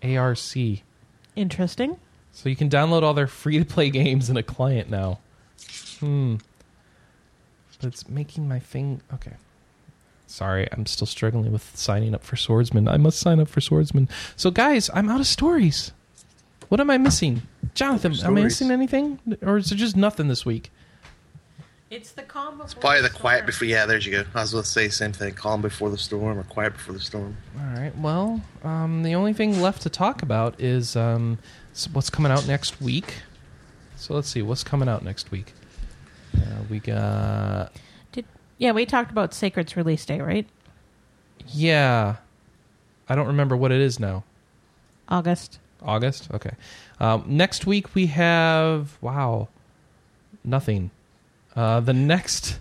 ARC. Interesting. So you can download all their free to play games in a client now. Hmm. But it's making my thing. Okay. Sorry, I'm still struggling with signing up for Swordsman. I must sign up for Swordsman. So, guys, I'm out of stories. What am I missing? Jonathan, am I missing anything? Or is there just nothing this week? It's the calm. It's probably the quiet before. Yeah, there you go. I was going to say the same thing. Calm before the storm or quiet before the storm. All right. Well, um, the only thing left to talk about is um, what's coming out next week. So let's see what's coming out next week. Uh, we got Did, yeah, we talked about Sacred's release day, right? yeah. I don't remember what it is now. August. August. Okay. Um, next week we have wow, nothing. Uh, the next,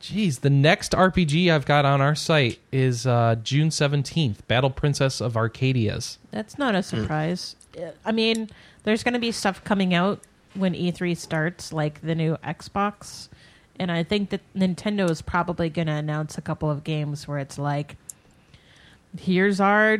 geez, the next RPG I've got on our site is uh, June seventeenth. Battle Princess of Arcadia's. That's not a surprise. Uh, I mean, there's going to be stuff coming out when E3 starts, like the new Xbox. And I think that Nintendo is probably going to announce a couple of games where it's like, here's our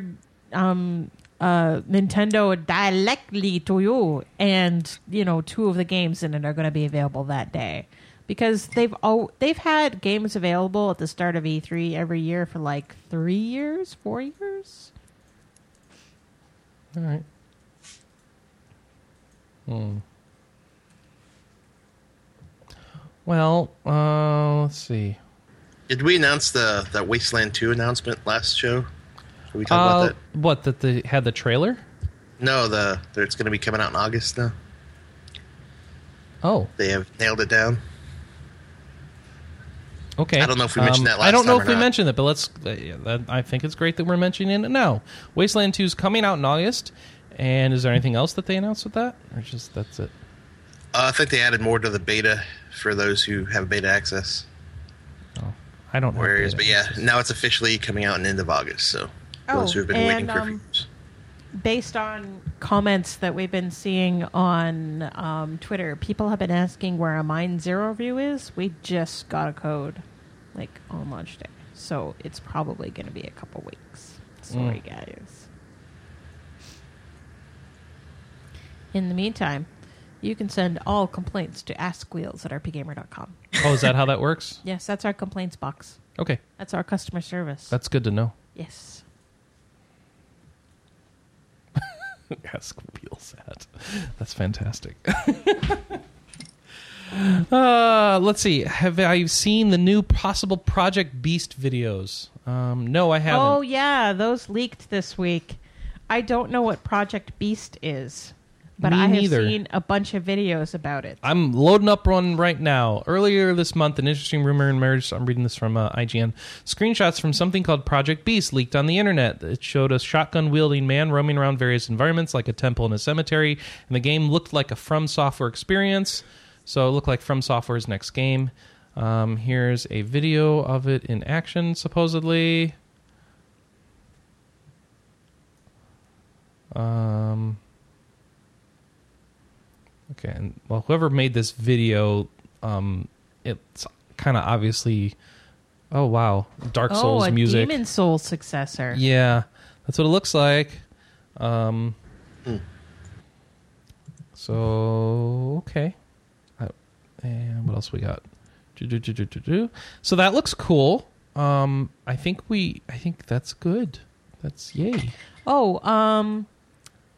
um, uh, Nintendo directly to you. And, you know, two of the games in it are going to be available that day. Because they've oh, they've had games available at the start of E3 every year for like three years, four years. All right. Hmm. Well, uh, let's see. Did we announce the that Wasteland 2 announcement last show? Did we talk Uh, about that? what that they had the trailer? No, the it's going to be coming out in August now. Oh, They have nailed it down. okay. Um, I don't know if we mentioned that I don't know if we not. mentioned it, but let's. Uh, yeah, that, I think it's great that we're mentioning it now. Wasteland Two is coming out in August. And is there anything else that they announced with that, or just that's it? Uh, I think they added more to the beta for those who have beta access. I don't know. Whereas, but yeah, now it's officially coming out in the end of August. So those Oh, who have been and, waiting for um, reviews. Based on comments that we've been seeing on um, Twitter, people have been asking where a Mind Zero review is. We just got a code, like on launch day, so it's probably going to be a couple weeks. Sorry, guys. In the meantime, you can send all complaints to askwheels at rpgamer.com. Oh, is that how that works? Yes, that's our complaints box. Okay, That's our customer service. that's good to know. yes. Ask wheels at. That's fantastic. uh, let's see. Have I seen the new possible Project Beast videos? Um, no, I haven't. Oh yeah, those leaked this week. I don't know what Project Beast is, but Me I have neither. seen a bunch of videos about it. I'm loading up one right now. Earlier this month, an interesting rumor emerged. I'm reading this from uh, IGN. Screenshots from something called Project Beast leaked on the internet. It showed a shotgun wielding man roaming around various environments like a temple and a cemetery, and the game looked like a From Software experience. So it looked like From Software's next game. Um, here's a video of it in action, supposedly. Um, Okay, and well, whoever made this video, um, it's kind of obviously. Oh wow, Dark oh, Souls a music. Demon Soul successor. Yeah, that's what it looks like. Um, so okay, Uh, and what else we got? So that looks cool. Um, I think we. I think that's good. That's yay. Oh, um,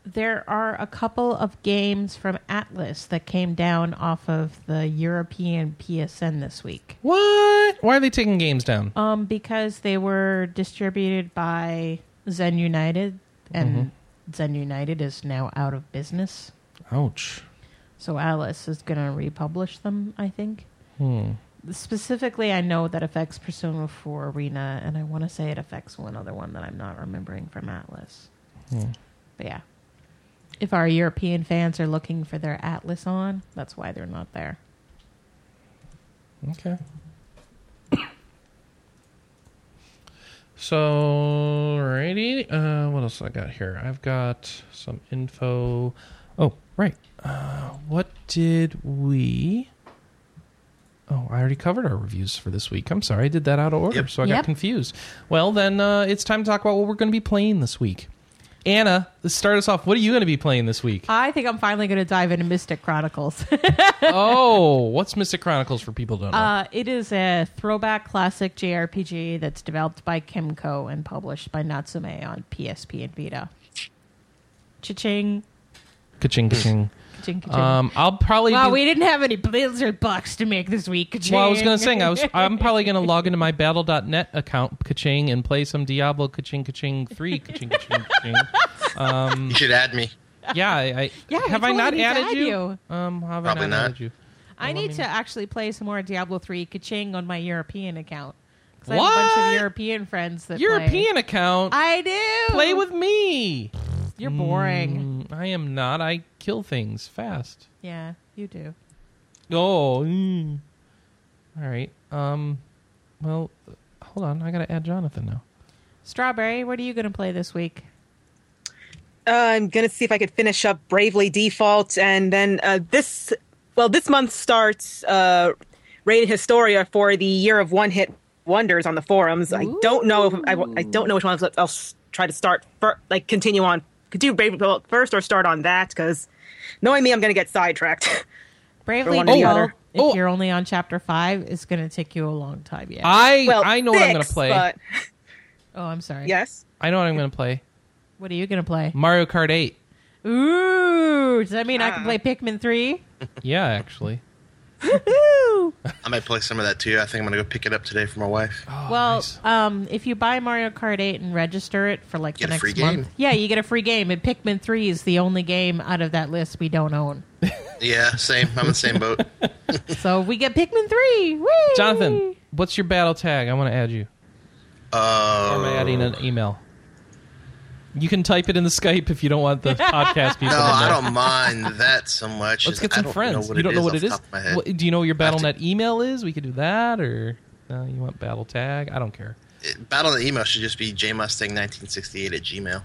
there are a couple of games from Atlus that came down off of the European PSN this week. What? Why are they taking games down? Um, because they were distributed by Zen United, and Mm-hmm. Zen United is now out of business. Ouch. So Alice is going to republish them, I think. Hmm. Specifically, I know that affects Persona 4 Arena, and I want to say it affects one other one that I'm not remembering from Atlus. Hmm. But yeah. If our European fans are looking for their Atlus on, that's why they're not there. Okay. So, righty. Uh, what else I got here? I've got some info. Oh, right. Uh, what did we? Oh, I already covered our reviews for this week. I'm sorry, I did that out of order, Yep. so I got confused. Well, then uh, it's time to talk about what we're going to be playing this week. Anna, let's start us off. What are you going to be playing this week? I think I'm finally going to dive into Mystic Chronicles. oh, what's Mystic Chronicles for people who don't know? uh, it is a throwback classic JRPG that's developed by Kemco and published by Natsume on PSP and Vita. Cha-ching. ka-ching, ka-ching. Ka-ching, ka-ching. Um, I'll probably. Well, be- we didn't have any Blizzard bucks to make this week. Ka-ching. Well, I was going to say, I was, I'm probably going to log into my Battle.net account, kaching, and play some Diablo kaching, kaching 3, kaching, kaching, kaching. You should add me. Yeah, I, I Yeah, have I not added add you? you. Um, have Probably I not, not. added you? I need mean- to actually play some more Diablo 3 Kaching on my European account. 'Cause I have a bunch of European friends that play. European account. I do. play with me. You're boring. Mm, I am not. I kill things fast. Yeah, you do. Oh. mm. All right. Um. Well, hold on. I got to add Jonathan now. Strawberry, what are you going to play this week? Uh, I'm gonna see if I could finish up Bravely Default, and then uh, this. Well, this month starts uh, Rated Historia for the Year of One Hit Wonders on the forums. I don't know if I, I don't know which one I'll s- try to start fir- like continue on. Could do Bravely Default first or start on that because knowing me, I'm gonna get sidetracked. Bravely one or the Default, if Oh. you're only on chapter 5, it's going to take you a long time. Yeah. I well, I know what I'm going to play. But oh, I'm sorry. yes, I know what I'm going to play. What are you going to play? Mario Kart 8. Ooh, does that mean I can Ah. play Pikmin 3? Yeah, actually. Woohoo! I might play some of that too. I think I'm gonna go pick it up today for my wife. Oh, well, nice. um, if you buy Mario Kart 8 and register it for like Get the a next free month, yeah, you get a free game. And Pikmin 3 is the only game out of that list we don't own. Yeah, same. I'm in the same boat. so we get Pikmin 3. Whee! Jonathan, what's your battle tag? I want to add you. Uh, Or am I adding an email? You can type it in the Skype if you don't want the podcast people no, to know. I don't mind that so much. Let's get some friends. You don't know what off it the is? top of my head. What- do you know what your I have to- BattleNet email is? We could do that, or no, you want battle tag? I don't care. It- Battle of the email should just be jmustang1968 at gmail.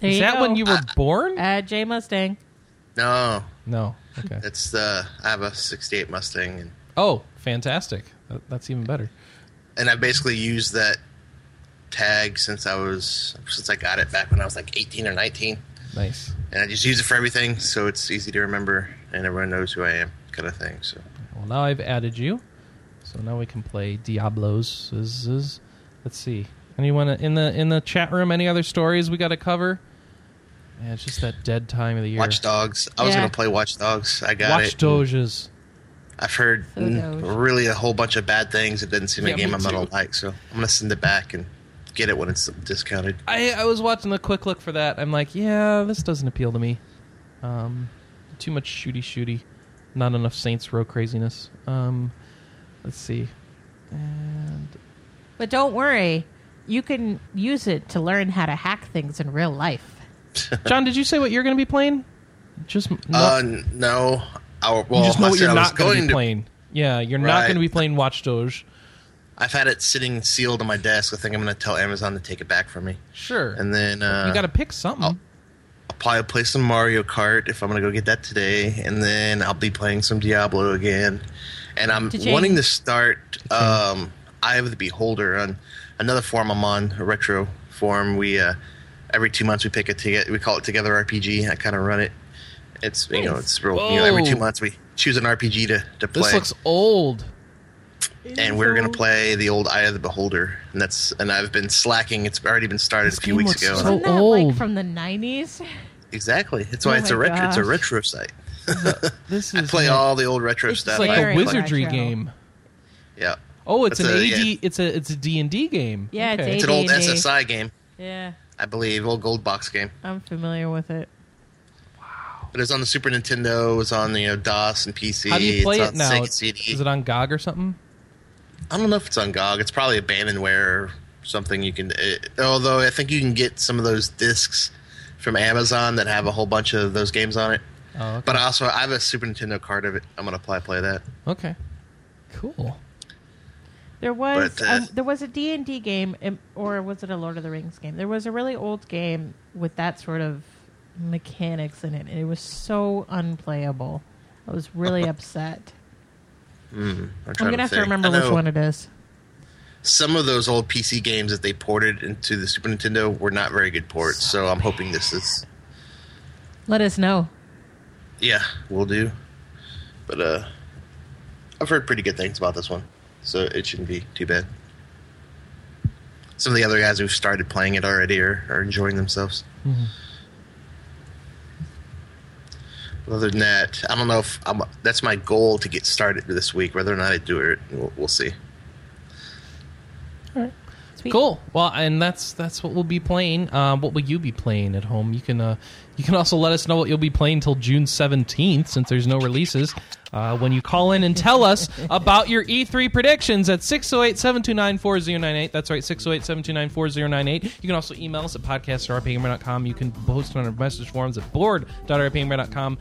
There is that go. when you were uh, born? Uh, at J Mustang. No, no. Okay. it's the I have a '68 Mustang, and Oh, fantastic. That- That's even better. and I basically used that tag since I was since I got it back when I was like 18 or 19, Nice. and I just use it for everything, so it's easy to remember, and everyone knows who I am, kind of thing. So Well, now I've added you, so now we can play Diablos. Is- is- Let's see. Anyone in the in the chat room? Any other stories we got to cover? Yeah, it's just that dead time of the year. Watch Dogs. I was Yeah. gonna play Watch Dogs. I got Watch it. Doges. I've heard So Doge. really a whole bunch of bad things. It didn't seem Yeah, a game I'm gonna like, so I'm gonna send it back and get it when it's discounted. I I was watching the quick look for that. I'm like, yeah, this doesn't appeal to me. Um, too much shooty shooty, not enough Saints Row craziness. Um, let's see. And But don't worry, you can use it to learn how to hack things in real life. John, did you say what you're going to be playing? Just no, Uh, no, I, well, you just know I what you're not going to be playing. Yeah, you're not going to be playing Watch Doge. I've had it sitting sealed on my desk. I think I'm gonna tell Amazon to take it back from me, Sure. and then uh, you got to pick something. I'll- I'll probably play some Mario Kart if I'm gonna go get that today, and then I'll be playing some Diablo again. And I'm Cha-ching. wanting to start um, Eye of the Beholder on another forum I'm on, a retro forum. We uh, every two months we pick a together. We call it Together RPG. I kind of run it. It's you know it's real. You know, every two months we choose an RPG to to play. this looks old. And we're gonna play the old Eye of the Beholder, and that's and I've been slacking. It's already been started This a few game weeks looks ago. so- Isn't that old. like from the 90s? exactly, that's why Oh it's a my retro. It's a retro site. This I is play like, all the old retro It's stuff. it's like a wizardry retro. game. yeah, Oh, it's That's an a- AD. yeah. It's a it's a D and D game. Yeah, it's Okay. it's an old AD&D. SSI game, Yeah, I believe, old gold box game. I'm familiar with it. Wow. But it's on the Super Nintendo. It's on you know DOS and PC. How do you play it's it now? Sega CD. Is it on GOG or something? I don't know if it's on GOG. It's probably abandonware or something. You can, it, although I think you can get some of those discs from Amazon that have a whole bunch of those games on it. Oh, okay. But also I have a Super Nintendo card of it. I'm gonna play play that. okay. Cool. There was But, uh, um, there was a D and D game, um, or was it a Lord of the Rings game? There was a really old game with that sort of mechanics in it, and it was so unplayable. I was really upset. Mm, I'm, I'm gonna have to remember which one it is. Some of those old PC games that they ported into the Super Nintendo were not very good ports. So I'm hoping this is Let us know. yeah, we'll do. But uh, I've heard pretty good things about this one, so it shouldn't be too bad. Some of the other guys who've started playing it already are, are enjoying themselves. Mhm. But other than that, I don't know if I'm, that's my goal to get started this week. Whether or not I do it, we'll, we'll see. Sweet. Cool. Well, and that's that's what we'll be playing. Um, what will you be playing at home? You can uh, you can also let us know what you'll be playing till June seventeenth, since there's no releases. Uh, when you call in and tell us about your E3 predictions at 608-729-4098. That's right, 608-729-4098. You can also email us at podcast.rpgamer.com. You can post on our message forums at board.rpgamer.com.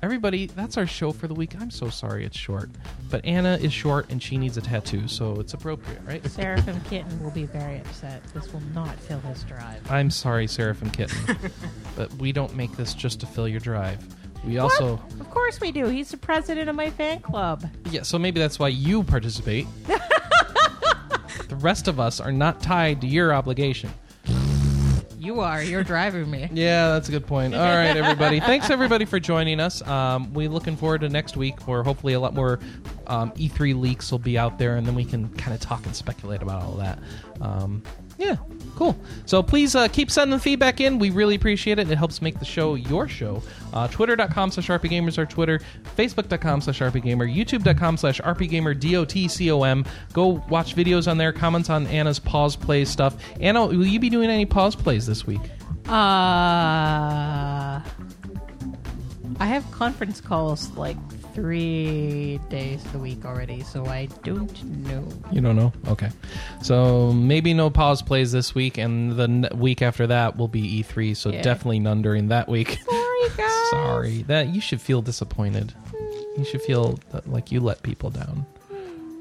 Everybody, that's our show for the week. I'm so sorry it's short. But Anna is short and she needs a tattoo, so it's appropriate, right? Seraphim Kitten will be very upset. This will not fill his drive. I'm sorry, Seraphim Kitten, but we don't make this just to fill your drive. We also, What? Of course we do. He's the president of my fan club. yeah. So maybe that's why you participate. the rest of us are not tied to your obligation. You are. You're driving me. Yeah, that's a good point. All right, everybody. Thanks everybody for joining us. Um, we're looking forward to next week, where hopefully a lot more um, E3 leaks will be out there, and then we can kind of talk and speculate about all that. Um, yeah, Cool. So please uh, keep sending the feedback in. We really appreciate it. It helps make the show your show. Uh, Twitter.com slash RPGamers our Twitter. Facebook.com slash RPGamer. YouTube.com slash RPGamer D-O-T-C-O-M. Go watch videos on there. Comments on Anna's pause play stuff. Anna, will you be doing any pause plays this week? Uh, I have conference calls like three days of the week already, so I don't know. You don't know? Okay. So maybe no pause plays this week, and the n- week after that will be E3, so Yeah. definitely none during that week. Sorry, guys. Sorry. That you should feel disappointed. You should feel that, like you let people down.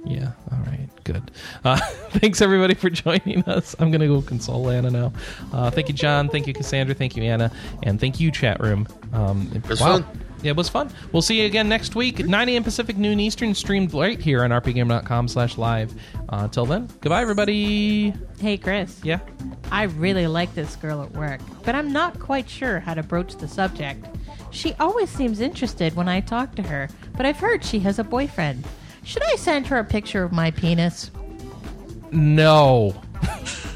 Yeah. All right. Good. Uh, thanks everybody for joining us. I'm gonna go console Anna now. Uh, thank you, John. Thank you, Cassandra. Thank you, Anna, and thank you, chat room. Um, it was fun. Yeah, it was fun. We'll see you again next week, 9 a.m. Pacific, noon Eastern, streamed right here on rpgamer.com slash live. Uh, until then, goodbye, everybody. Hey, Chris. Yeah. I really like this girl at work, but I'm not quite sure how to broach the subject. She always seems interested when I talk to her, but I've heard she has a boyfriend. Should I send her a picture of my penis? No.